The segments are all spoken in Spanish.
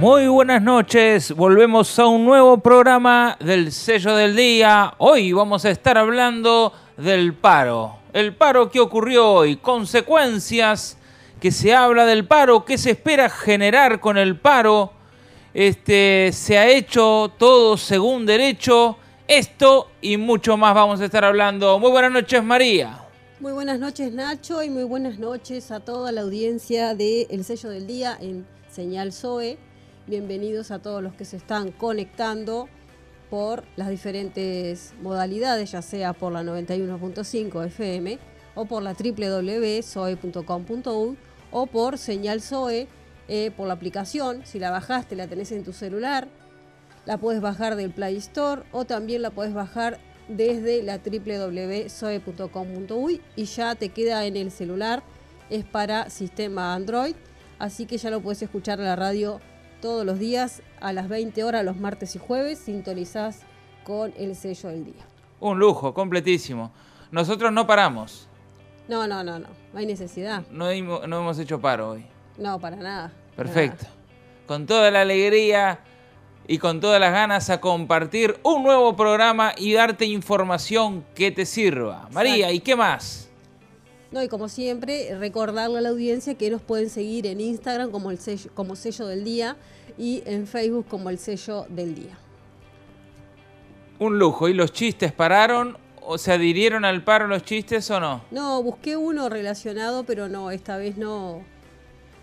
Muy buenas noches, volvemos a un nuevo programa del sello del día. Hoy vamos a estar hablando del paro. El paro que ocurrió hoy, consecuencias que se habla del paro, qué se espera generar con el paro. Este, se ha hecho todo según derecho. Esto y mucho más vamos a estar hablando. Muy buenas noches, María. Muy buenas noches, Nacho, y muy buenas noches a toda la audiencia de El Sello del Día en Señal Zoe. Bienvenidos a todos los que se están conectando por las diferentes modalidades, ya sea por la 91.5 FM o por la www.zoe.com.u o por Señal Zoe, eh, por la aplicación. Si la bajaste, la tenés en tu celular, la puedes bajar del Play Store o también la puedes bajar desde la www.zoe.com.uy y ya te queda en el celular. Es para sistema Android, así que ya lo puedes escuchar en la radio todos los días a las 20 horas, los martes y jueves, sintonizás con el sello del día. Un lujo, completísimo. Nosotros no paramos. No, no, no, no, no hay necesidad. No, hemos- no hemos hecho paro hoy. No, para nada. para Perfecto. Con toda la alegría y con todas las ganas a compartir un nuevo programa y darte información que te sirva. María, ¿y qué más? No, y como siempre, recordarle a la audiencia que nos pueden seguir en Instagram como el sello, como sello del día y en Facebook como el sello del día. Un lujo. ¿Y los chistes pararon? ¿O se adhirieron al paro los chistes o no? No, busqué uno relacionado, pero no, esta vez no,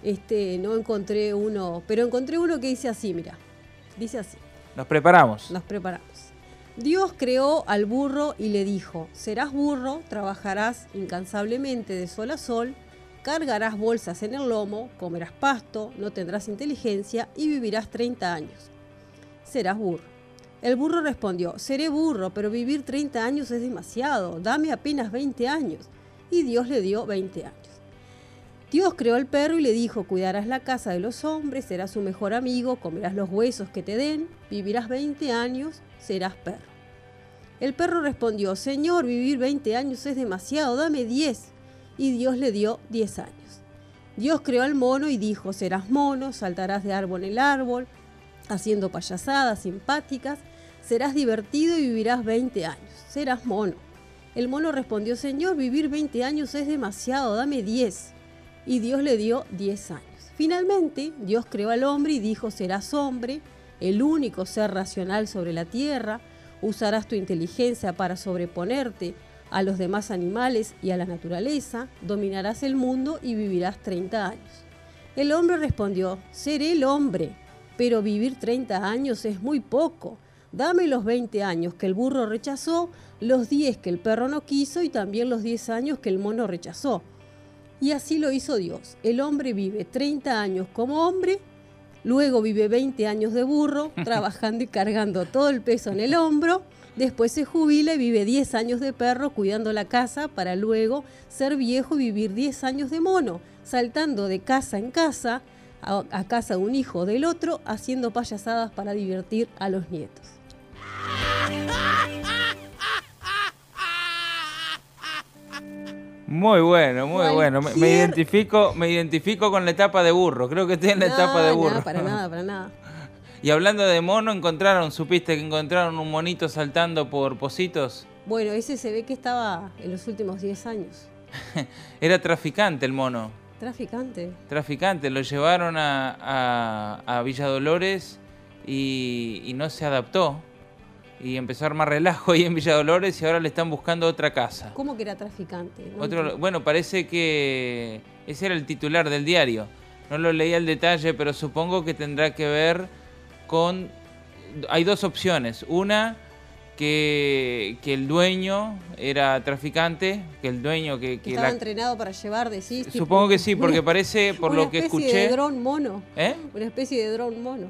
este, no encontré uno, pero encontré uno que dice así, mira, dice así. Nos preparamos. Nos preparamos. Dios creó al burro y le dijo, serás burro, trabajarás incansablemente de sol a sol, cargarás bolsas en el lomo, comerás pasto, no tendrás inteligencia y vivirás 30 años. Serás burro. El burro respondió, seré burro, pero vivir 30 años es demasiado, dame apenas 20 años. Y Dios le dio 20 años. Dios creó al perro y le dijo, cuidarás la casa de los hombres, serás su mejor amigo, comerás los huesos que te den, vivirás 20 años, serás perro. El perro respondió, Señor, vivir 20 años es demasiado, dame 10. Y Dios le dio 10 años. Dios creó al mono y dijo, serás mono, saltarás de árbol en árbol, haciendo payasadas simpáticas, serás divertido y vivirás 20 años, serás mono. El mono respondió, Señor, vivir 20 años es demasiado, dame 10 y Dios le dio 10 años. Finalmente, Dios creó al hombre y dijo, serás hombre, el único ser racional sobre la tierra, usarás tu inteligencia para sobreponerte a los demás animales y a la naturaleza, dominarás el mundo y vivirás 30 años. El hombre respondió, seré el hombre, pero vivir 30 años es muy poco. Dame los 20 años que el burro rechazó, los 10 que el perro no quiso y también los 10 años que el mono rechazó. Y así lo hizo Dios. El hombre vive 30 años como hombre, luego vive 20 años de burro, trabajando y cargando todo el peso en el hombro, después se jubila y vive 10 años de perro cuidando la casa para luego ser viejo y vivir 10 años de mono, saltando de casa en casa, a, a casa de un hijo del otro, haciendo payasadas para divertir a los nietos. Muy bueno, muy bueno. Me, identifico, me identifico con la etapa de burro. Creo que estoy en la etapa de burro. no, para nada, para nada. Y hablando de mono, encontraron, supiste que encontraron un monito saltando por pocitos. Bueno, ese se ve que estaba en los últimos 10 años. Era traficante el mono. Traficante. Traficante, lo llevaron a, a, a Villa Dolores y, y no se adaptó. Y empezó a armar relajo ahí en Villa Dolores y ahora le están buscando otra casa. ¿Cómo que era traficante? No Otro, bueno, parece que ese era el titular del diario. No lo leí al detalle, pero supongo que tendrá que ver con... Hay dos opciones. Una, que, que el dueño era traficante, que el dueño que... que Estaba la- entrenado para llevar, decís. tipo, Supongo que sí, porque una- parece, por una lo que especie escuché... de dron mono. ¿Eh? Una especie de dron mono.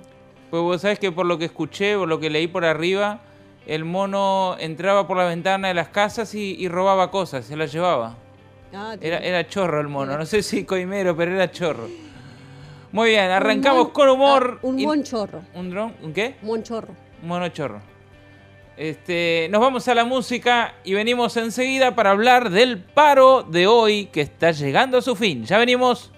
Pues vos sabés que por lo que escuché, por lo que leí por arriba, el mono entraba por la ventana de las casas y, y robaba cosas, se las llevaba. Ah, Era, chorro el mono, no sé si coimero, pero era chorro. Muy bien, arrancamos mon- con humor. ah, un buen chorro. ¿Un dron? ¿Un qué? Mon chorro. Un mono chorro. Este, nos vamos a la música y venimos enseguida para hablar del paro de hoy que está llegando a su fin. Ya venimos.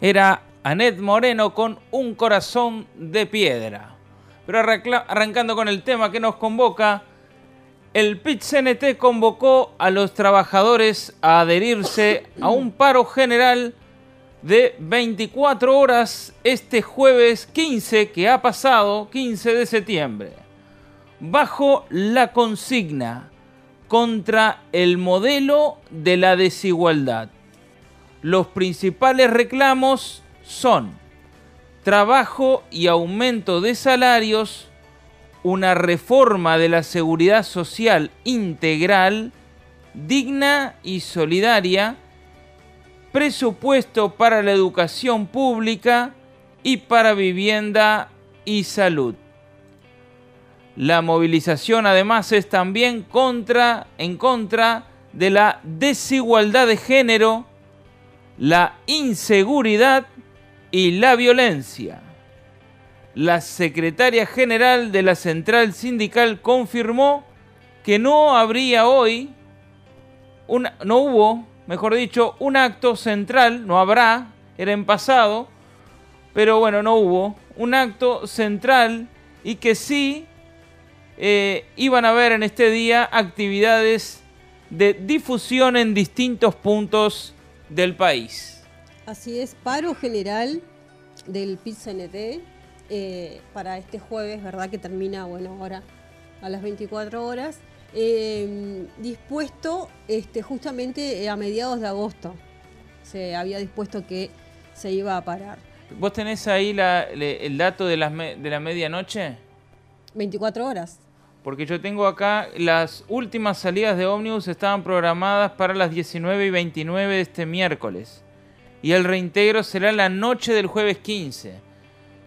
era Anet Moreno con Un corazón de piedra. Pero arrancando con el tema que nos convoca, el PIT-CNT convocó a los trabajadores a adherirse a un paro general de 24 horas este jueves 15 que ha pasado, 15 de septiembre, bajo la consigna contra el modelo de la desigualdad. Los principales reclamos son trabajo y aumento de salarios, una reforma de la seguridad social integral, digna y solidaria, presupuesto para la educación pública y para vivienda y salud. La movilización además es también contra, en contra de la desigualdad de género, la inseguridad y la violencia. La secretaria general de la central sindical confirmó que no habría hoy, no hubo mejor dicho, un acto central, no habrá, era en pasado, pero bueno, no hubo, un acto central y que sí eh, iban a haber en este día actividades de difusión en distintos puntos del país. Así es, paro general del PIT-CNT eh, para este jueves, ¿verdad? Que termina, bueno, ahora a las 24 horas. Em, dispuesto este, justamente eh, a mediados de agosto. Se había dispuesto que se iba a parar. ¿Vos tenés ahí el dato de, las de la medianoche? 24 horas. Porque yo tengo acá las últimas salidas de ómnibus estaban programadas para las 19 y 29 de este miércoles. Y el reintegro será la noche del jueves 15.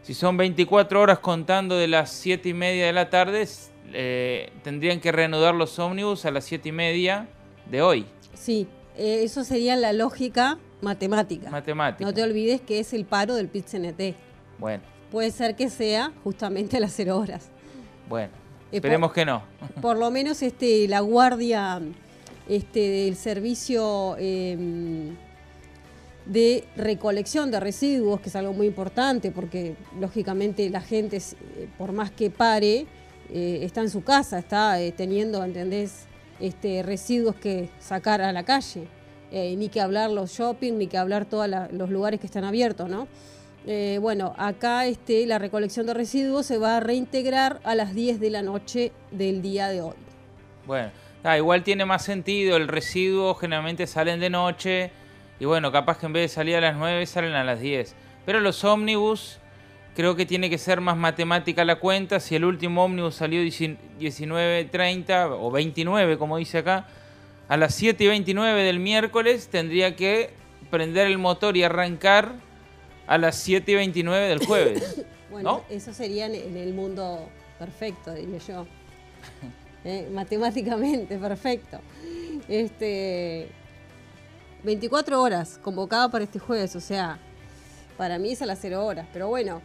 Si son 24 horas contando de las 7 y media de la tarde, eh, tendrían que reanudar los ómnibus a las siete y media de hoy. Sí, eh, eso sería la lógica matemática. Matemática. No te olvides que es el paro del pit -CNT. Bueno. Puede ser que sea justamente a las cero horas. Bueno, eh, esperemos que no. Por lo menos este, la guardia este, del servicio em, de recolección de residuos, que es algo muy importante, porque lógicamente la gente, por más que pare, eh, está en su casa, está eh, teniendo, ¿entendés? Este, residuos que sacar a la calle. Eh, ni que hablar los shopping, ni que hablar todos los lugares que están abiertos, ¿no? bueno, acá este, la recolección de residuos se va a reintegrar a las 10 de la noche del día de hoy. Bueno, ah, igual tiene más sentido, el residuo generalmente salen de noche y bueno, capaz que en vez de salir a las 9 salen a las 10. Pero los ómnibus Creo que tiene que ser más matemática la cuenta. Si el último ómnibus salió 19.30 o 29, como dice acá, a las 7 y 29 del miércoles tendría que prender el motor y arrancar a las 7 y 29 del jueves. bueno, eso sería en el mundo perfecto, diría yo. Eh, matemáticamente perfecto. Este, 24 horas convocado para este jueves, o sea, para mí es a las 0 horas, pero bueno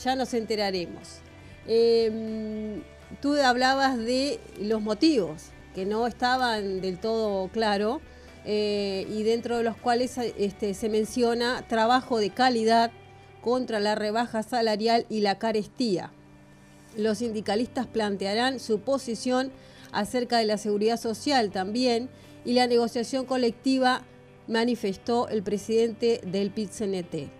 ya nos enteraremos. Em, tú hablabas de los motivos que no estaban del todo claros eh, y dentro de los cuales este, se menciona trabajo de calidad contra la rebaja salarial y la carestía. Los sindicalistas plantearán su posición acerca de la seguridad social también y la negociación colectiva manifestó el presidente del PIT-CNT.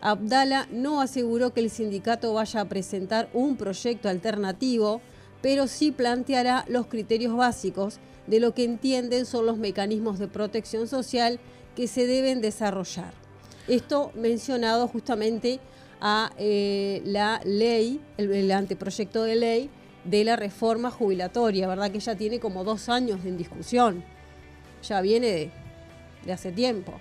Abdala no aseguró que el sindicato vaya a presentar un proyecto alternativo, pero sí planteará los criterios básicos de lo que entienden son los mecanismos de protección social que se deben desarrollar. Esto mencionado justamente a eh, la ley, el, anteproyecto de ley de la reforma jubilatoria, ¿verdad? Que ya tiene como dos años en discusión. Ya viene de, hace tiempo.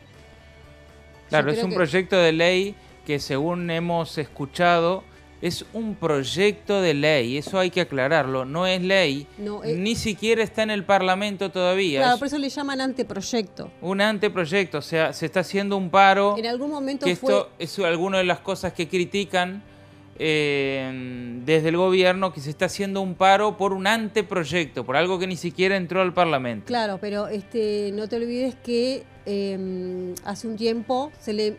Claro, es un proyecto de ley que según hemos escuchado es un proyecto de ley, eso hay que aclararlo, no es ley, eh, ni siquiera está en el Parlamento todavía. Claro, por eso le llaman anteproyecto. Un anteproyecto, o sea, se está haciendo un paro. En algún momento que fue... Esto es alguna de las cosas que critican eh, desde el gobierno, que se está haciendo un paro por un anteproyecto, por algo que ni siquiera entró al Parlamento. Claro, pero este, no te olvides que eh, hace un tiempo se le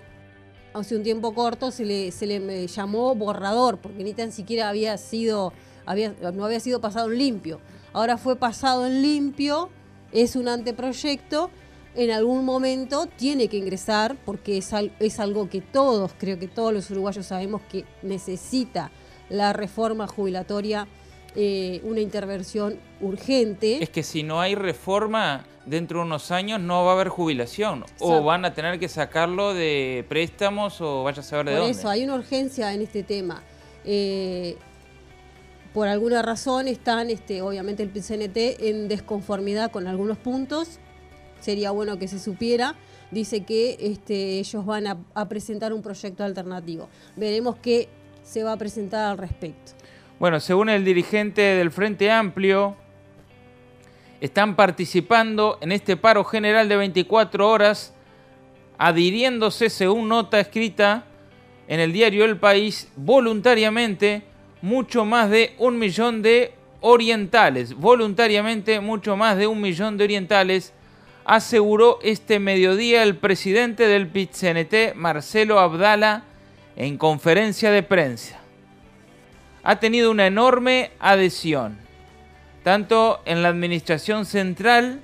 hace un tiempo corto se le, se le llamó borrador, porque ni tan siquiera había sido, había, no había sido pasado en limpio. Ahora fue pasado en limpio, es un anteproyecto, en algún momento tiene que ingresar, porque es, es algo que todos, creo que todos los uruguayos sabemos que necesita la reforma jubilatoria eh, una intervención urgente. Es que si no hay reforma, dentro de unos años no va a haber jubilación. O van a tener que sacarlo de préstamos o vaya a saber de dónde. Por eso, hay una urgencia en este tema. Eh, por alguna razón están, este, obviamente, el PCNT en desconformidad con algunos puntos. Sería bueno que se supiera. Dice que este, ellos van a presentar un proyecto alternativo. Veremos qué se va a presentar al respecto. Bueno, según el dirigente del Frente Amplio, están participando en este paro general de 24 horas, adhiriéndose, según nota escrita en el diario El País, voluntariamente mucho más de un millón de orientales, voluntariamente mucho más de un millón de orientales, aseguró este mediodía el presidente del PIT-CNT, Marcelo Abdala, en conferencia de prensa ha tenido una enorme adhesión, tanto en la administración central,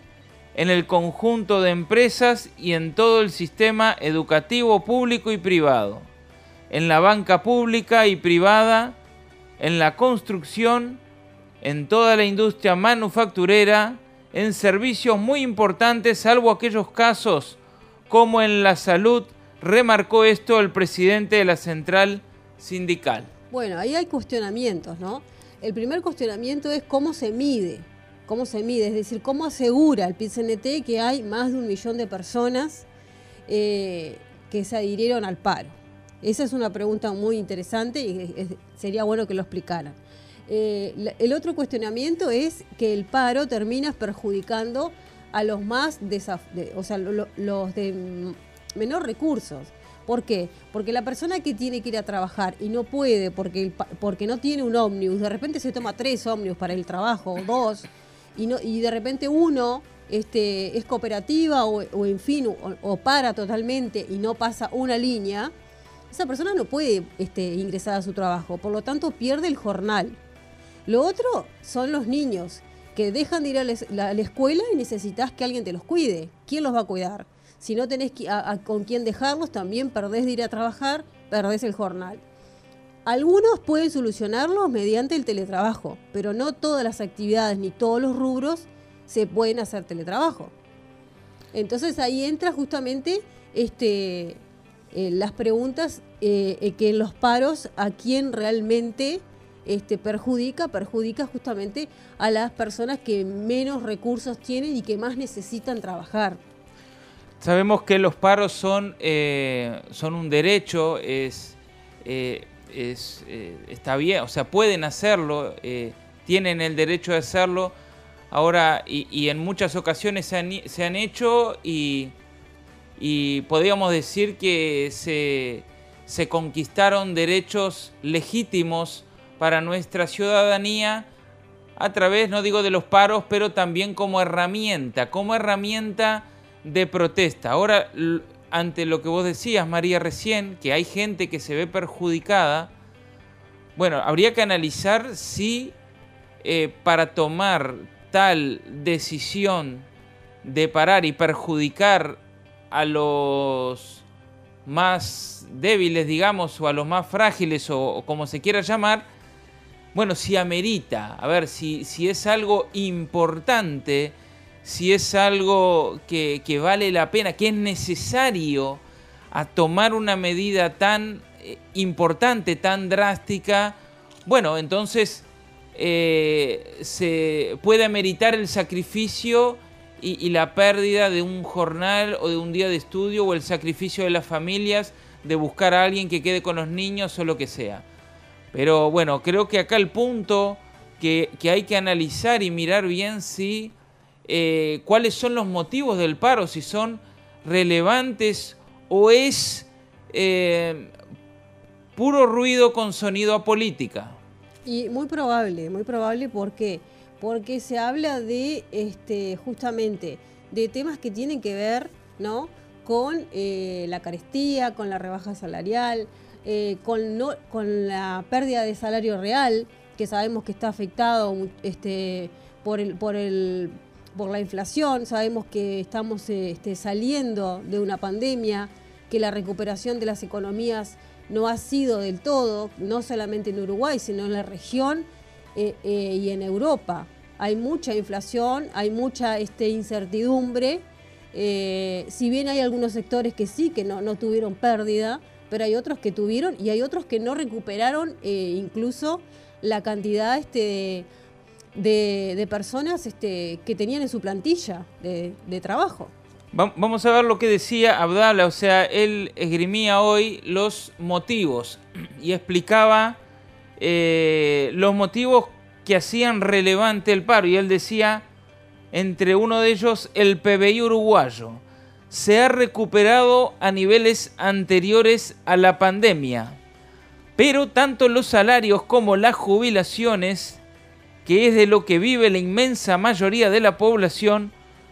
en el conjunto de empresas y en todo el sistema educativo público y privado, en la banca pública y privada, en la construcción, en toda la industria manufacturera, en servicios muy importantes, salvo aquellos casos como en la salud, remarcó esto el presidente de la central sindical. Bueno, ahí hay cuestionamientos, ¿no? El primer cuestionamiento es cómo se mide, cómo se mide, es decir, cómo asegura el PCNT que hay más de un millón de personas eh, que se adhirieron al paro. Esa es una pregunta muy interesante y sería bueno que lo explicaran. Eh, el otro cuestionamiento es que el paro termina perjudicando a los más, o sea, los de menor recursos. ¿Por qué? Porque la persona que tiene que ir a trabajar y no puede porque, porque no tiene un ómnibus, de repente se toma tres ómnibus para el trabajo, dos, y, no, y de repente uno este, es cooperativa o, en fin, o, para totalmente y no pasa una línea, esa persona no puede este, ingresar a su trabajo, por lo tanto pierde el jornal. Lo otro son los niños que dejan de ir a la escuela y necesitas que alguien te los cuide. ¿Quién los va a cuidar? Si no tenés con quién dejarlos, también perdés de ir a trabajar, perdés el jornal. Algunos pueden solucionarlo mediante el teletrabajo, pero no todas las actividades ni todos los rubros se pueden hacer teletrabajo. Entonces ahí entra justamente este, eh, las preguntas eh, eh, que en los paros a quién realmente este, perjudica, perjudica justamente a las personas que menos recursos tienen y que más necesitan trabajar. Sabemos que los paros son, eh, son un derecho, es, eh, eh, está bien, o sea, pueden hacerlo, tienen el derecho de hacerlo. Ahora, y, en muchas ocasiones se han, se han hecho y, y, podríamos decir que se, se conquistaron derechos legítimos para nuestra ciudadanía a través, no digo de los paros, pero también como herramienta, como herramienta de protesta. Ahora, ante lo que vos decías, María, recién, que hay gente que se ve perjudicada, bueno, habría que analizar si eh, para tomar tal decisión de parar y perjudicar a los más débiles, digamos, o a los más frágiles, o, como se quiera llamar, bueno, si amerita, a ver, si, si es algo importante si es algo que, vale la pena, que es necesario a tomar una medida tan eh, importante, tan drástica, bueno, entonces eh, se puede ameritar el sacrificio y, y, la pérdida de un jornal o de un día de estudio o el sacrificio de las familias de buscar a alguien que quede con los niños o lo que sea. Pero bueno, creo que acá el punto que, que hay que analizar y mirar bien si eh, cuáles son los motivos del paro, si son relevantes o es eh, puro ruido con sonido a política. Y muy probable, muy probable, ¿por qué? Porque se habla de, este, justamente, de temas que tienen que ver, ¿no? con eh, la carestía, con la rebaja salarial, con la pérdida de salario real, que sabemos que está afectado este, por, el, por, el, por la inflación, sabemos que estamos este, saliendo de una pandemia, que la recuperación de las economías no ha sido del todo, no solamente en Uruguay, sino en la región eh, eh, y en Europa. Hay mucha inflación, hay mucha este, incertidumbre. Eh, si bien hay algunos sectores que sí, que no, tuvieron pérdida, pero hay otros que tuvieron y hay otros que no recuperaron incluso la cantidad este, de, personas este, que tenían en su plantilla de, trabajo. Vamos a ver lo que decía Abdala, o sea, él esgrimía hoy los motivos y explicaba eh, los motivos que hacían relevante el paro. Y él decía, entre uno de ellos, el PBI uruguayo se ha recuperado a niveles anteriores a la pandemia. Pero tanto los salarios como las jubilaciones, que es de lo que vive la inmensa mayoría de la población,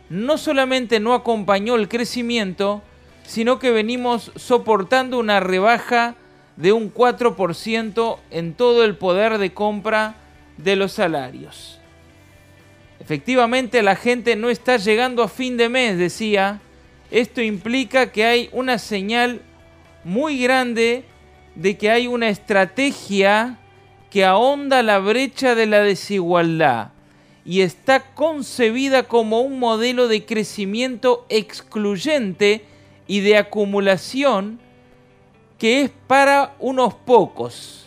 no solamente no acompañó el crecimiento, sino que venimos soportando una rebaja de un 4% en todo el poder de compra de los salarios. Efectivamente la gente no está llegando a fin de mes, decía. Esto implica que hay una señal muy grande de que hay una estrategia que ahonda la brecha de la desigualdad y está concebida como un modelo de crecimiento excluyente y de acumulación que es para unos pocos.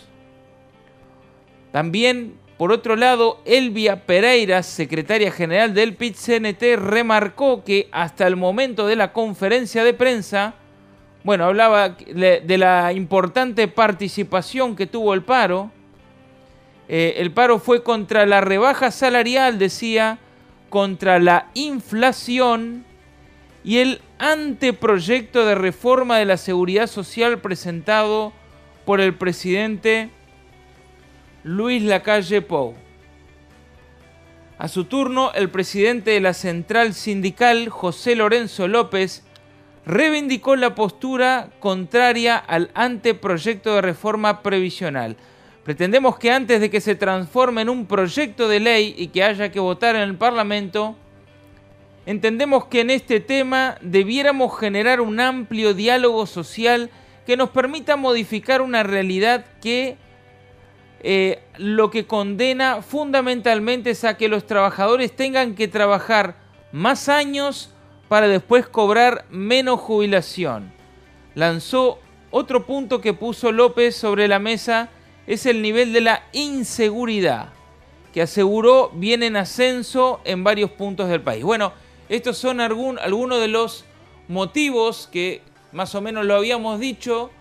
También, por otro lado, Elvia Pereira, secretaria general del PIT-CNT, remarcó que hasta el momento de la conferencia de prensa, bueno, hablaba de la importante participación que tuvo el paro. Eh, el paro fue contra la rebaja salarial, decía, contra la inflación y el anteproyecto de reforma de la seguridad social presentado por el presidente Luis Lacalle Pou. A su turno, el presidente de la central sindical, José Lorenzo López, reivindicó la postura contraria al anteproyecto de reforma previsional. Pretendemos que antes de que se transforme en un proyecto de ley y que haya que votar en el Parlamento, entendemos que en este tema debiéramos generar un amplio diálogo social que nos permita modificar una realidad que eh, lo que condena fundamentalmente es a que los trabajadores tengan que trabajar más años para después cobrar menos jubilación. Lanzó otro punto que puso López sobre la mesa, es el nivel de la inseguridad, que aseguró viene en ascenso en varios puntos del país. Bueno, estos son algunos de los motivos que más o menos lo habíamos dicho,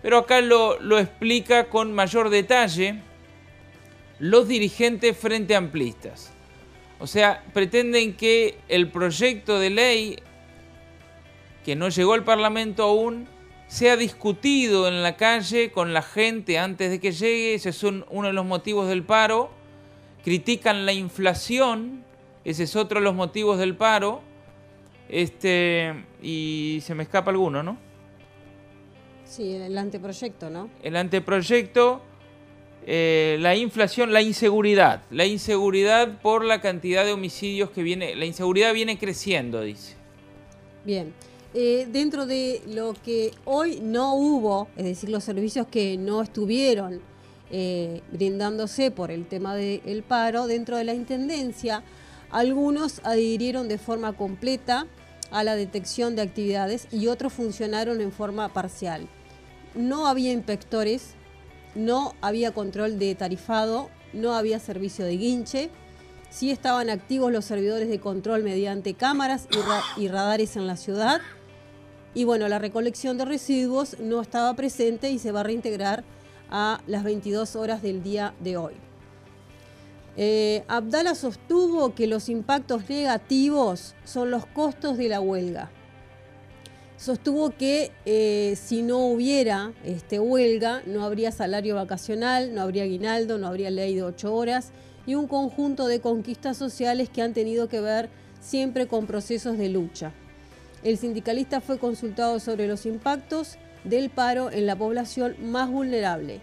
pero acá lo, lo explica con mayor detalle los dirigentes frente amplistas. O sea, pretenden que el proyecto de ley que no llegó al Parlamento aún sea discutido en la calle con la gente antes de que llegue. Ese es uno de los motivos del paro. Critican la inflación ese es otro de los motivos del paro. Este, y se me escapa alguno, ¿no? Sí, el anteproyecto, ¿no? El anteproyecto, eh, la inflación, la inseguridad. La inseguridad por la cantidad de homicidios que viene. La inseguridad viene creciendo, dice. Bien. Eh, dentro de lo que hoy no hubo, es decir, los servicios que no estuvieron eh, brindándose por el tema del paro, dentro de la Intendencia algunos adhirieron de forma completa a la detección de actividades y otros funcionaron en forma parcial. No había inspectores, no había control de tarifado, no había servicio de guinche. Sí estaban activos los servidores de control mediante cámaras y, radares en la ciudad. Y bueno, la recolección de residuos no estaba presente y se va a reintegrar a las 22 horas del día de hoy. Eh, Abdala sostuvo que los impactos negativos son los costos de la huelga. Sostuvo que eh, si no hubiera este, huelga, no habría salario vacacional, no habría aguinaldo, no habría ley de ocho horas y un conjunto de conquistas sociales que han tenido que ver siempre con procesos de lucha. El sindicalista fue consultado sobre los impactos del paro en la población más vulnerable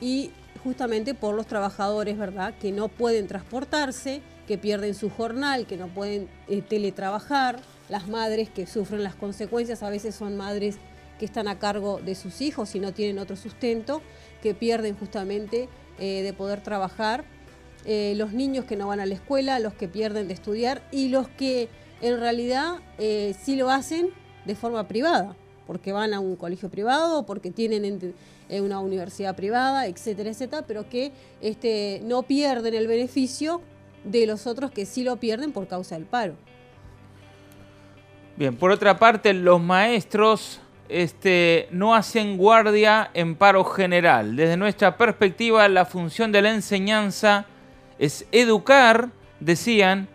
y justamente por los trabajadores, ¿verdad?, que no pueden transportarse, que pierden su jornal, que no pueden eh, teletrabajar, las madres que sufren las consecuencias, a veces son madres que están a cargo de sus hijos y no tienen otro sustento, que pierden justamente eh, de poder trabajar, eh, los niños que no van a la escuela, los que pierden de estudiar y los que en realidad sí lo hacen de forma privada, porque van a un colegio privado, porque tienen una universidad privada, etcétera, etcétera, pero que este, no pierden el beneficio de los otros que sí lo pierden por causa del paro. Bien, por otra parte, los maestros este, no hacen guardia en paro general. Desde nuestra perspectiva, la función de la enseñanza es educar, decían,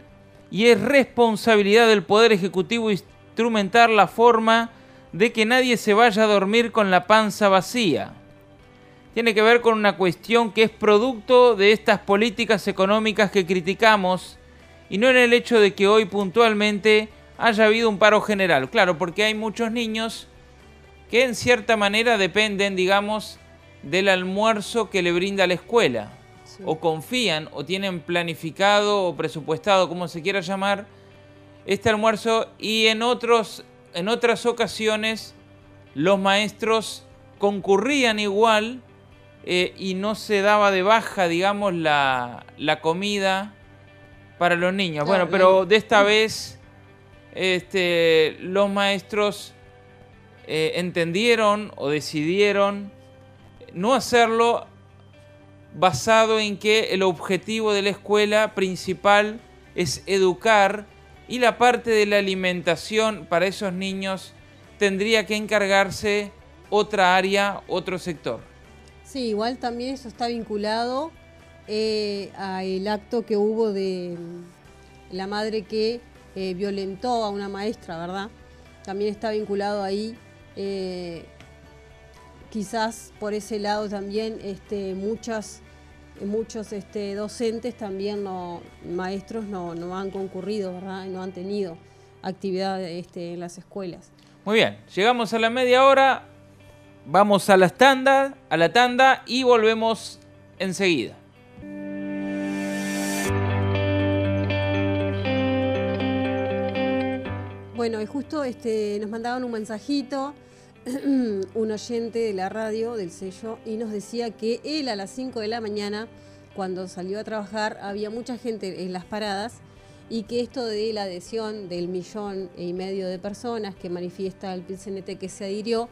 y es responsabilidad del Poder Ejecutivo instrumentar la forma de que nadie se vaya a dormir con la panza vacía tiene que ver con una cuestión que es producto de estas políticas económicas que criticamos y no en el hecho de que hoy puntualmente haya habido un paro general. Claro, porque hay muchos niños que en cierta manera dependen, digamos, del almuerzo que le brinda la escuela. O confían o tienen planificado o presupuestado, como se quiera llamar, este almuerzo y en, otros, en otras ocasiones los maestros concurrían igual eh, y no se daba de baja, digamos, la, comida para los niños. bueno, pero de esta vez este, los maestros eh, entendieron o decidieron no hacerlo basado en que el objetivo de la escuela principal es educar y la parte de la alimentación para esos niños tendría que encargarse otra área, otro sector. Sí, igual también eso está vinculado eh, al acto que hubo de mm, la madre que eh, violentó a una maestra, ¿verdad? También está vinculado ahí. Eh, quizás por ese lado también este, muchas, muchos este, docentes también no, maestros no, no han concurrido, ¿verdad? No han tenido actividad este, en las escuelas. Muy bien, llegamos a la media hora. Vamos a la tanda, a la tanda y volvemos enseguida. Bueno, y justo este, nos mandaban un mensajito, un oyente de la radio, del sello, y nos decía que él a las 5 de la mañana, cuando salió a trabajar, había mucha gente en las paradas y que esto de la adhesión del millón y medio de personas que manifiesta el PCNT que se adhirió,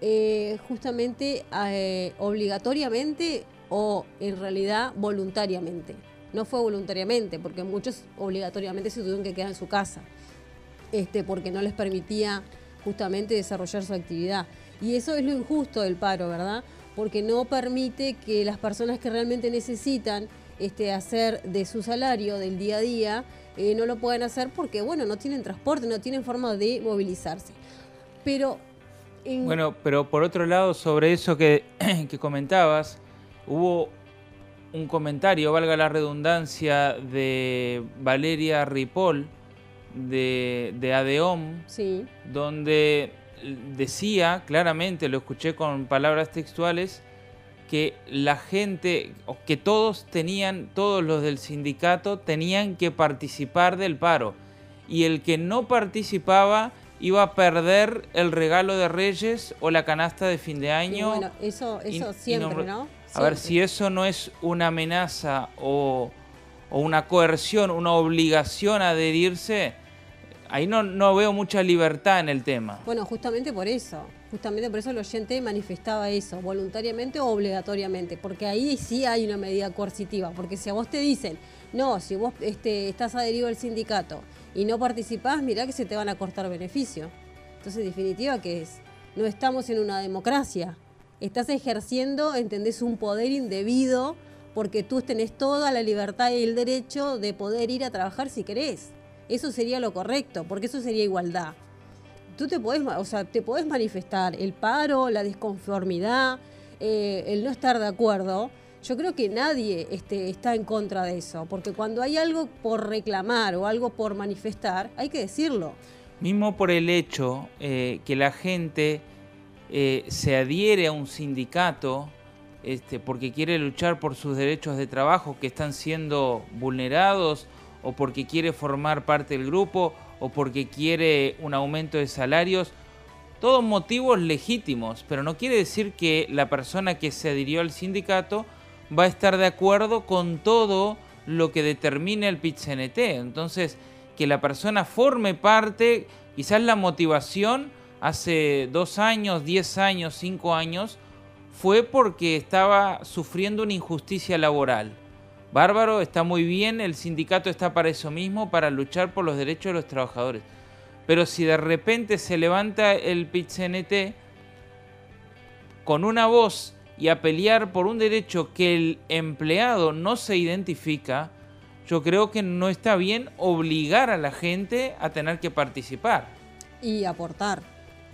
eh, justamente eh, obligatoriamente o en realidad voluntariamente. No fue voluntariamente, porque muchos obligatoriamente se tuvieron que quedar en su casa, este, porque no les permitía justamente desarrollar su actividad. Y eso es lo injusto del paro, ¿verdad? Porque no permite que las personas que realmente necesitan este, hacer de su salario del día a día, eh, no lo puedan hacer porque, bueno, no tienen transporte, no tienen forma de movilizarse. Pero bueno, pero por otro lado, sobre eso que, comentabas, hubo un comentario, valga la redundancia, de Valeria Ripoll, de, de ADEOM, donde decía claramente, lo escuché con palabras textuales, que la gente, o que todos tenían, todos los del sindicato tenían que participar del paro. Y el que no participaba iba a perder el regalo de Reyes o la canasta de fin de año. bueno, eso, eso siempre, no, A ver, si eso no es una amenaza o, una coerción, una obligación a adherirse, ahí no, no veo mucha libertad en el tema. Bueno, justamente por eso. Justamente por eso el oyente manifestaba eso, voluntariamente o obligatoriamente, porque ahí sí hay una medida coercitiva, porque si a vos te dicen, no, si vos este, estás adherido al sindicato y no participás, mirá que se te van a cortar beneficios. Entonces, en definitiva, ¿qué es? No estamos en una democracia. Estás ejerciendo, entendés, un poder indebido porque tú tenés toda la libertad y el derecho de poder ir a trabajar si querés. Eso sería lo correcto, porque eso sería igualdad. Tú te podés, o sea, te manifestar el paro, la disconformidad, eh, el no estar de acuerdo, yo creo que nadie este, está en contra de eso, porque cuando hay algo por reclamar o algo por manifestar, hay que decirlo. Mismo por el hecho eh, que la gente eh, se adhiere a un sindicato este, porque quiere luchar por sus derechos de trabajo que están siendo vulnerados o porque quiere formar parte del grupo o porque quiere un aumento de salarios, todos motivos legítimos, pero no quiere decir que la persona que se adhirió al sindicato va a estar de acuerdo con todo lo que determine el PIT-CNT. Entonces, que la persona forme parte, quizás la motivación hace dos años, diez años, cinco años, fue porque estaba sufriendo una injusticia laboral. Bárbaro, está muy bien, el sindicato está para eso mismo, para luchar por los derechos de los trabajadores. Pero si de repente se levanta el PIT-CNT con una voz y a pelear por un derecho que el empleado no se identifica, yo creo que no está bien obligar a la gente a tener que participar. Y aportar.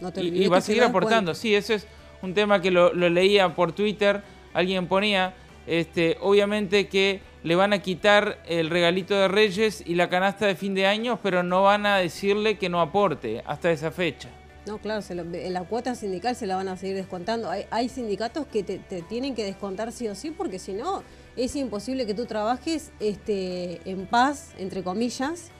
No te y, y va a seguir aportando. Sí, ese es un tema que lo, leía por Twitter. Alguien ponía, este, obviamente que le van a quitar el regalito de Reyes y la canasta de fin de año, pero no van a decirle que no aporte hasta esa fecha. No, claro, la cuota sindical se la van a seguir descontando. Hay, sindicatos que te, tienen que descontar sí o sí, porque si no, es imposible que tú trabajes este, en paz, entre comillas,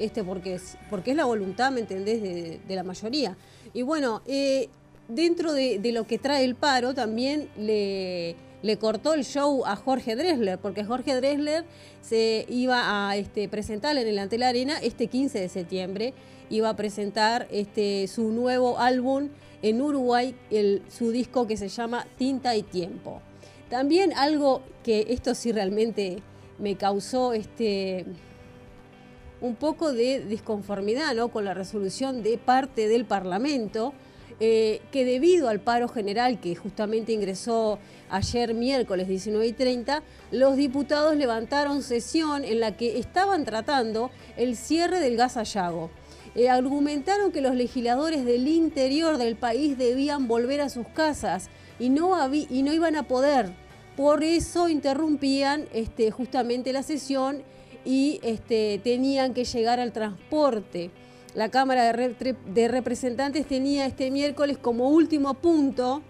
este, porque, es, porque es la voluntad, ¿me entendés?, de, la mayoría. Y bueno, eh, dentro de, lo que trae el paro, también le, le cortó el show a Jorge Dresler, porque Jorge Dresler se iba a este, presentar en el Ante Arena este 15 de septiembre iba a presentar este, su nuevo álbum en Uruguay, su disco que se llama Tinta y Tiempo. También algo que esto sí realmente me causó este, un poco de disconformidad ¿no? con la resolución de parte del Parlamento, eh, que debido al paro general que justamente ingresó ayer miércoles 19 y 30, los diputados levantaron sesión en la que estaban tratando el cierre del gas Ayago. Eh, argumentaron que los legisladores del interior del país debían volver a sus casas y no, iban a poder. Por eso interrumpían este, justamente la sesión y este, tenían que llegar al transporte. La Cámara de, Representantes tenía este miércoles como último punto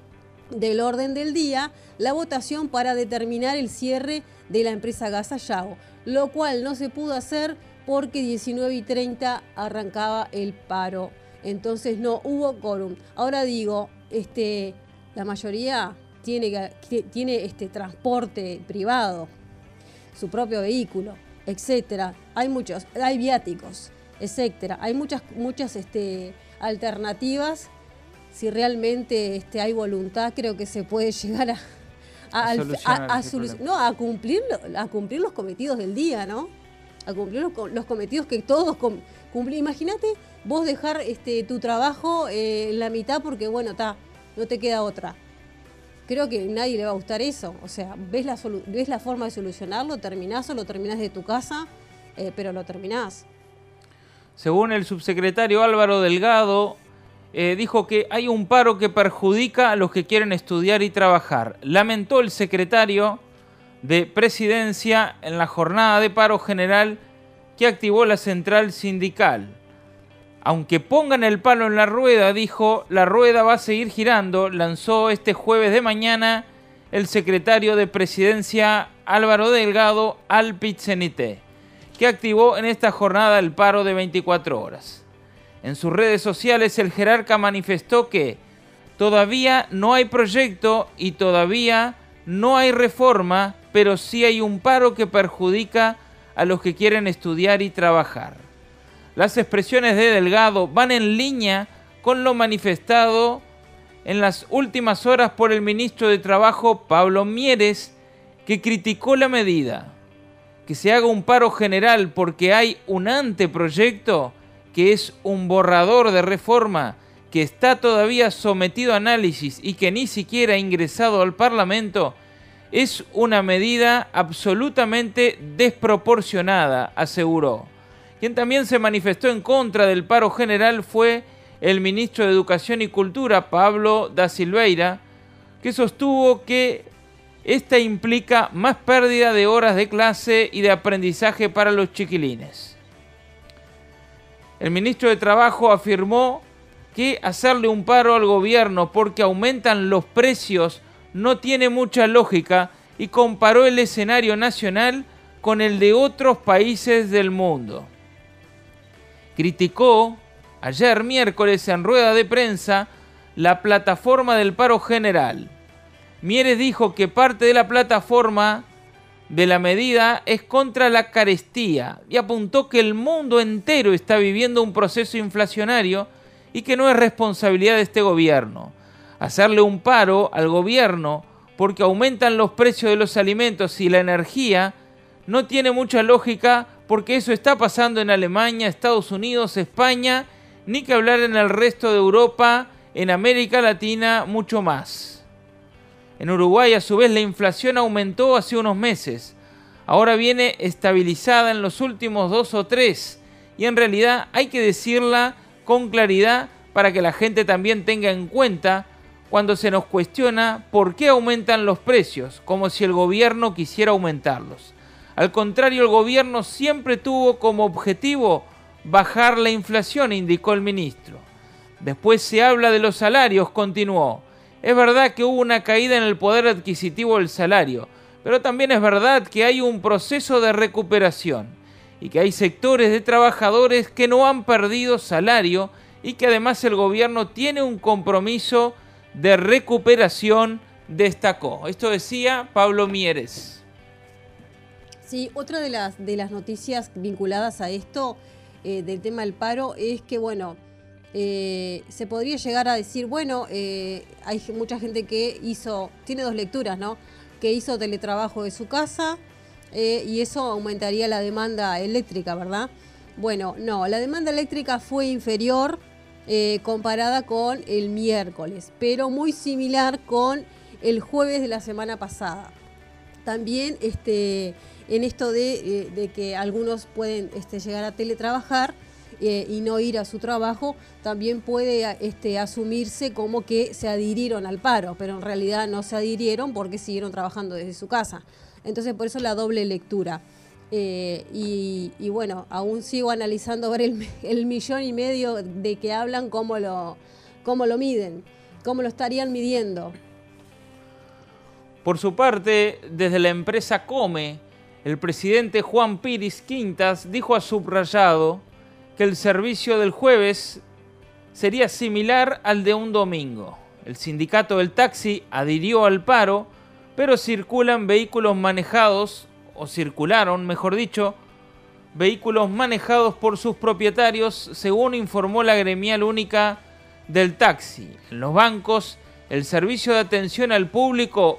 del orden del día la votación para determinar el cierre de la empresa Gasayago, lo cual no se pudo hacer porque 19 y 30 arrancaba el paro. Entonces no hubo quórum. Ahora digo, este, la mayoría tiene, tiene este transporte privado, su propio vehículo, etcétera. Hay muchos, hay viáticos, etcétera. Hay muchas, muchas este, alternativas. Si realmente este, hay voluntad, creo que se puede llegar a, a, no, a cumplir, a cumplir los cometidos del día, ¿no? a cumplir los, cometidos que todos cumplimos. Imagínate vos dejar este, tu trabajo eh, en la mitad porque, bueno, está, no te queda otra. Creo que a nadie le va a gustar eso. O sea, ves la, ves la forma de solucionarlo, terminás o lo terminás de tu casa, eh, pero lo terminás. Según el subsecretario Álvaro Delgado, eh, dijo que hay un paro que perjudica a los que quieren estudiar y trabajar. Lamentó el secretario de presidencia en la jornada de paro general que activó la central sindical. Aunque pongan el palo en la rueda, dijo, la rueda va a seguir girando, lanzó este jueves de mañana el secretario de presidencia Álvaro Delgado al Pizzenité, que activó en esta jornada el paro de 24 horas. En sus redes sociales el jerarca manifestó que todavía no hay proyecto y todavía no hay reforma pero sí hay un paro que perjudica a los que quieren estudiar y trabajar. Las expresiones de Delgado van en línea con lo manifestado en las últimas horas por el ministro de Trabajo Pablo Mieres, que criticó la medida. Que se haga un paro general porque hay un anteproyecto que es un borrador de reforma que está todavía sometido a análisis y que ni siquiera ha ingresado al Parlamento, es una medida absolutamente desproporcionada, aseguró. Quien también se manifestó en contra del paro general fue el ministro de Educación y Cultura, Pablo da Silveira, que sostuvo que esta implica más pérdida de horas de clase y de aprendizaje para los chiquilines. El ministro de Trabajo afirmó que hacerle un paro al gobierno porque aumentan los precios no tiene mucha lógica y comparó el escenario nacional con el de otros países del mundo. Criticó ayer miércoles en rueda de prensa la plataforma del paro general. Mieres dijo que parte de la plataforma de la medida es contra la carestía y apuntó que el mundo entero está viviendo un proceso inflacionario y que no es responsabilidad de este gobierno. Hacerle un paro al gobierno porque aumentan los precios de los alimentos y la energía no tiene mucha lógica porque eso está pasando en Alemania, Estados Unidos, España, ni que hablar en el resto de Europa, en América Latina, mucho más. En Uruguay a su vez la inflación aumentó hace unos meses. Ahora viene estabilizada en los últimos dos o tres. Y en realidad hay que decirla con claridad para que la gente también tenga en cuenta cuando se nos cuestiona por qué aumentan los precios, como si el gobierno quisiera aumentarlos. Al contrario, el gobierno siempre tuvo como objetivo bajar la inflación, indicó el ministro. Después se habla de los salarios, continuó. Es verdad que hubo una caída en el poder adquisitivo del salario, pero también es verdad que hay un proceso de recuperación y que hay sectores de trabajadores que no han perdido salario y que además el gobierno tiene un compromiso de recuperación, destacó. Esto decía Pablo Mieres. Sí, otra de las, de las noticias vinculadas a esto, eh, del tema del paro, es que, bueno, eh, se podría llegar a decir, bueno, eh, hay mucha gente que hizo, tiene dos lecturas, ¿no? Que hizo teletrabajo de su casa y eso aumentaría la demanda eléctrica, ¿verdad? Bueno, no, la demanda eléctrica fue inferior comparada con el miércoles, pero muy similar con el jueves de la semana pasada. También este, en esto de, eh, que algunos pueden este, llegar a teletrabajar eh, y no ir a su trabajo, también puede este, asumirse como que se adhirieron al paro, pero en realidad no se adhirieron porque siguieron trabajando desde su casa. Entonces por eso la doble lectura. Eh, y, bueno, aún sigo analizando ver el, millón y medio de que hablan, cómo lo, cómo lo miden, cómo lo estarían midiendo. Por su parte, desde la empresa Come, el presidente Juan Piris Quintas dijo a Subrayado que el servicio del jueves sería similar al de un domingo. El sindicato del taxi adhirió al paro, pero circulan vehículos manejados, o circularon, mejor dicho, vehículos manejados por sus propietarios, según informó la gremial única del taxi. En los bancos, el servicio de atención al público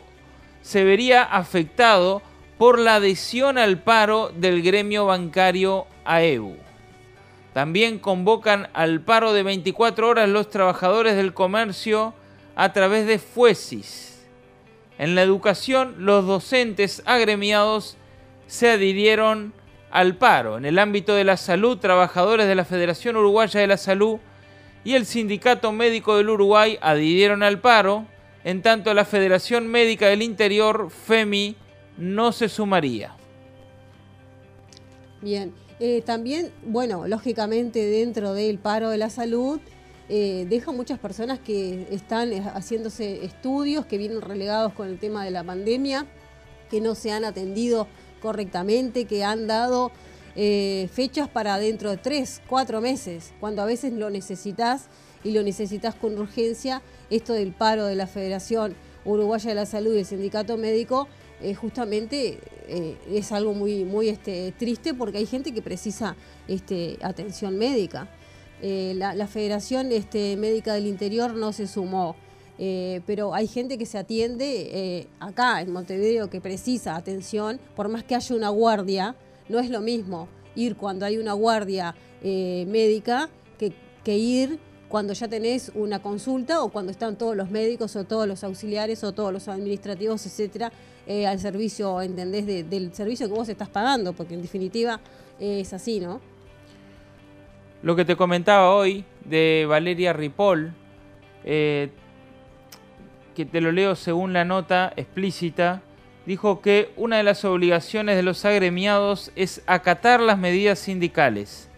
se vería afectado por la adhesión al paro del gremio bancario AEU. También convocan al paro de 24 horas los trabajadores del comercio a través de FUESIS. En la educación, los docentes agremiados se adhirieron al paro. En el ámbito de la salud, trabajadores de la Federación Uruguaya de la Salud y el Sindicato Médico del Uruguay adhirieron al paro, en tanto la Federación Médica del Interior, FEMI, no se sumaría. Bien, eh, también, bueno, lógicamente dentro del paro de la salud, eh, deja muchas personas que están eh, haciéndose estudios, que vienen relegados con el tema de la pandemia, que no se han atendido correctamente, que han dado fechas para dentro de tres, cuatro meses, cuando a veces lo necesitas y lo necesitas con urgencia. Esto del paro de la Federación Uruguaya de la Salud y el Sindicato Médico eh, justamente eh, es algo muy, muy este, triste porque hay gente que precisa este, atención médica. Eh, la, Federación este, Médica del Interior no se sumó, pero hay gente que se atiende acá en Montevideo que precisa atención, por más que haya una guardia, no es lo mismo ir cuando hay una guardia médica que, que ir cuando ya tenés una consulta o cuando están todos los médicos o todos los auxiliares o todos los administrativos, etcétera, eh, al servicio, ¿entendés? del servicio que vos estás pagando, porque en definitiva es así, ¿no? Lo que te comentaba hoy de Valeria Ripoll, eh, que te lo leo según la nota explícita, dijo que una de las obligaciones de los agremiados es acatar las medidas sindicales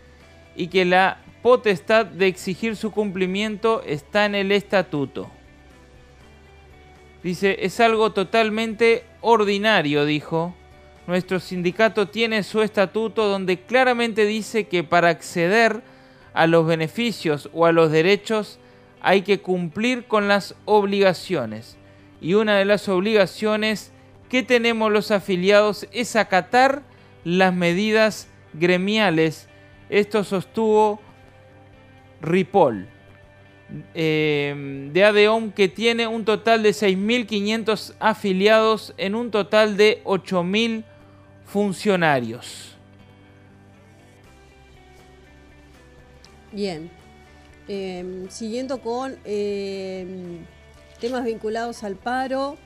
y que la potestad de exigir su cumplimiento está en el estatuto. Dice, es algo totalmente ordinario, dijo. Nuestro sindicato tiene su estatuto donde claramente dice que para acceder a los beneficios o a los derechos hay que cumplir con las obligaciones. Y una de las obligaciones que tenemos los afiliados es acatar las medidas gremiales. Esto sostuvo Ripoll eh, de ADEOM que tiene un total de 6.500 afiliados en un total de 8.000 funcionarios. Bien, em, siguiendo con em, temas vinculados al paro.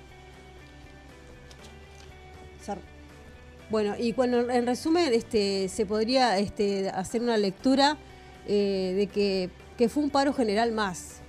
Bueno, y cuando en resumen este, se podría este, hacer una lectura eh, de que, que, fue un paro general más.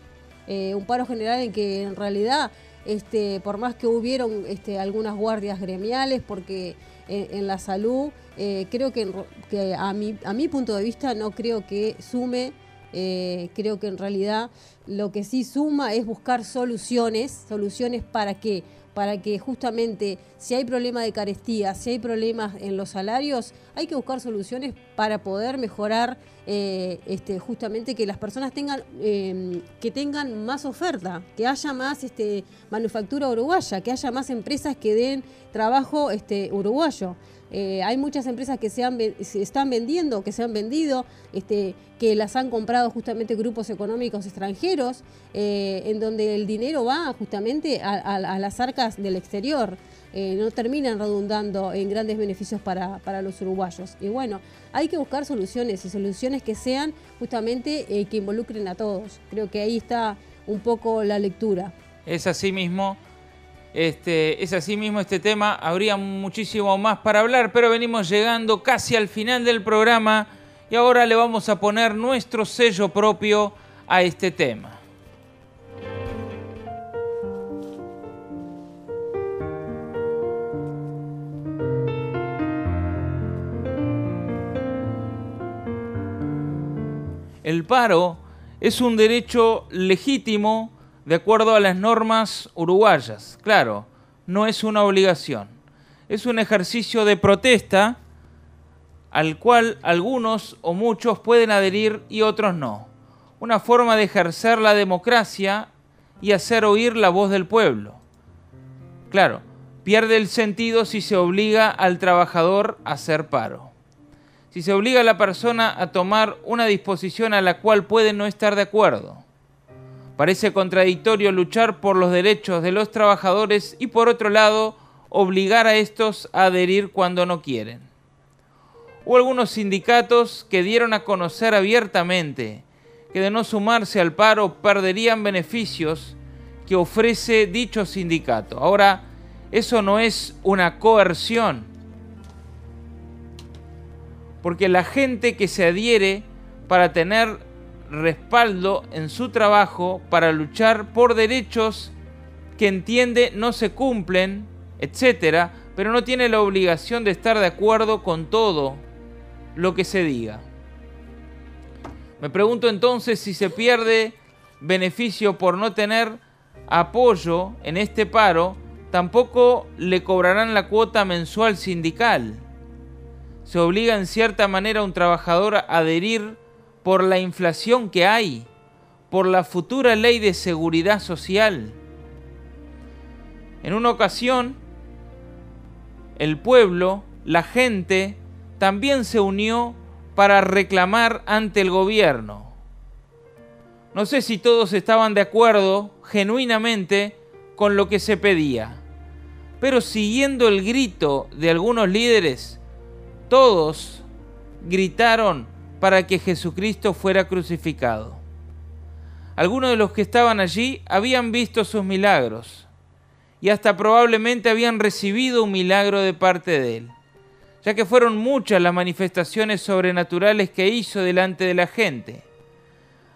Eh, un paro general en que en realidad, este, por más que hubieron este, algunas guardias gremiales, porque en, la salud, eh, creo que, que, a, mi, a mi punto de vista no creo que sume, creo que en realidad lo que sí suma es buscar soluciones, soluciones para que para que justamente si hay problema de carestía, si hay problemas en los salarios, hay que buscar soluciones para poder mejorar eh, este, justamente que las personas tengan em, que tengan más oferta, que haya más este, manufactura uruguaya, que haya más empresas que den trabajo este, uruguayo. Eh, hay muchas empresas que se, están vendiendo, que se han vendido, este, que las han comprado justamente grupos económicos extranjeros, eh, en donde el dinero va justamente a, las arcas del exterior. Eh, no terminan redundando en grandes beneficios para, los uruguayos. Y bueno, hay que buscar soluciones y soluciones que sean justamente que involucren a todos. Creo que ahí está un poco la lectura. Es así mismo. Este, es así mismo este tema, habría muchísimo más para hablar, pero venimos llegando casi al final del programa y ahora le vamos a poner nuestro sello propio a este tema. El paro es un derecho legítimo de acuerdo a las normas uruguayas. Claro, no es una obligación. Es un ejercicio de protesta al cual algunos o muchos pueden adherir y otros no. Una forma de ejercer la democracia y hacer oír la voz del pueblo. Claro, pierde el sentido si se obliga al trabajador a hacer paro. Si se obliga a la persona a tomar una disposición a la cual puede no estar de acuerdo Parece contradictorio luchar por los derechos de los trabajadores y por otro lado obligar a estos a adherir cuando no quieren. Hubo algunos sindicatos que dieron a conocer abiertamente que de no sumarse al paro perderían beneficios que ofrece dicho sindicato. Ahora, eso no es una coerción, porque la gente que se adhiere para tener respaldo en su trabajo para luchar por derechos que entiende no se cumplen, etcétera, pero no tiene la obligación de estar de acuerdo con todo lo que se diga. Me pregunto entonces si se pierde beneficio por no tener apoyo en este paro, tampoco le cobrarán la cuota mensual sindical. Se obliga en cierta manera a un trabajador a adherir por la inflación que hay, por la futura ley de seguridad social. En una ocasión, el pueblo, la gente, también se unió para reclamar ante el gobierno. No sé si todos estaban de acuerdo genuinamente con lo que se pedía, pero siguiendo el grito de algunos líderes, todos gritaron para que Jesucristo fuera crucificado. Algunos de los que estaban allí habían visto sus milagros y hasta probablemente habían recibido un milagro de parte de él, ya que fueron muchas las manifestaciones sobrenaturales que hizo delante de la gente.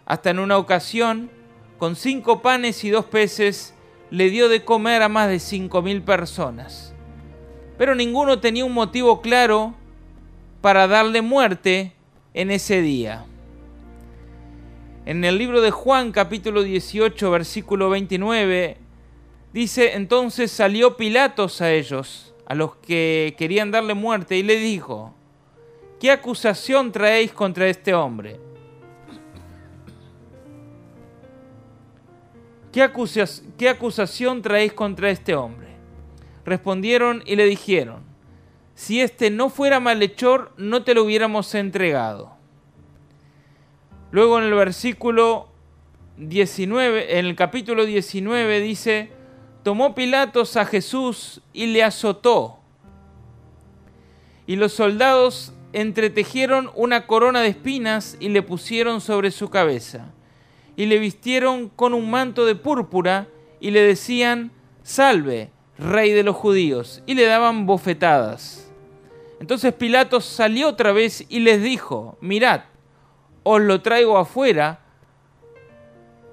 Hasta en una ocasión, con cinco panes y dos peces, le dio de comer a más de cinco mil personas. Pero ninguno tenía un motivo claro para darle muerte en ese día. En el libro de Juan capítulo 18 versículo 29 dice, entonces salió Pilatos a ellos, a los que querían darle muerte, y le dijo, ¿qué acusación traéis contra este hombre? ¿Qué, acusación traéis contra este hombre? Respondieron y le dijeron, si este no fuera malhechor, no te lo hubiéramos entregado. Luego en el versículo 19, en el capítulo 19 dice, tomó Pilatos a Jesús y le azotó. Y los soldados entretejieron una corona de espinas y le pusieron sobre su cabeza y le vistieron con un manto de púrpura y le decían, salve, rey de los judíos, y le daban bofetadas. Entonces Pilatos salió otra vez y les dijo, mirad, os lo traigo afuera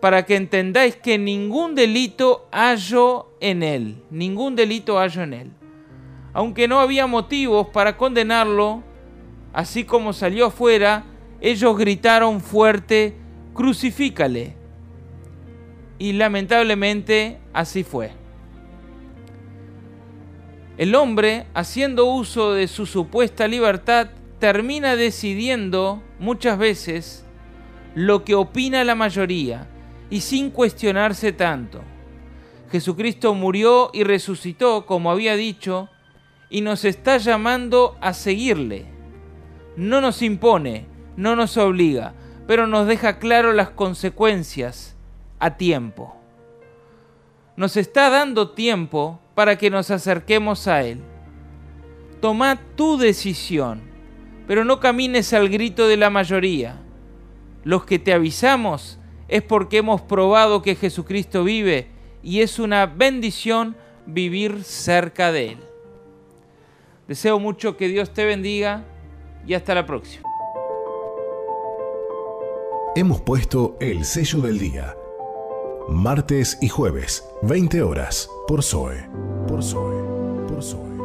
para que entendáis que ningún delito hallo en él, ningún delito hallo en él. Aunque no había motivos para condenarlo, así como salió afuera, ellos gritaron fuerte, crucifícale. Y lamentablemente así fue. El hombre, haciendo uso de su supuesta libertad, termina decidiendo muchas veces lo que opina la mayoría y sin cuestionarse tanto. Jesucristo murió y resucitó, como había dicho, y nos está llamando a seguirle. No nos impone, no nos obliga, pero nos deja claro las consecuencias a tiempo. Nos está dando tiempo para que nos acerquemos a Él. Toma tu decisión, pero no camines al grito de la mayoría. Los que te avisamos es porque hemos probado que Jesucristo vive y es una bendición vivir cerca de Él. Deseo mucho que Dios te bendiga y hasta la próxima hemos puesto el sello del día. Martes y jueves, 20 horas, por Zoe. Por Zoe. Por Zoe.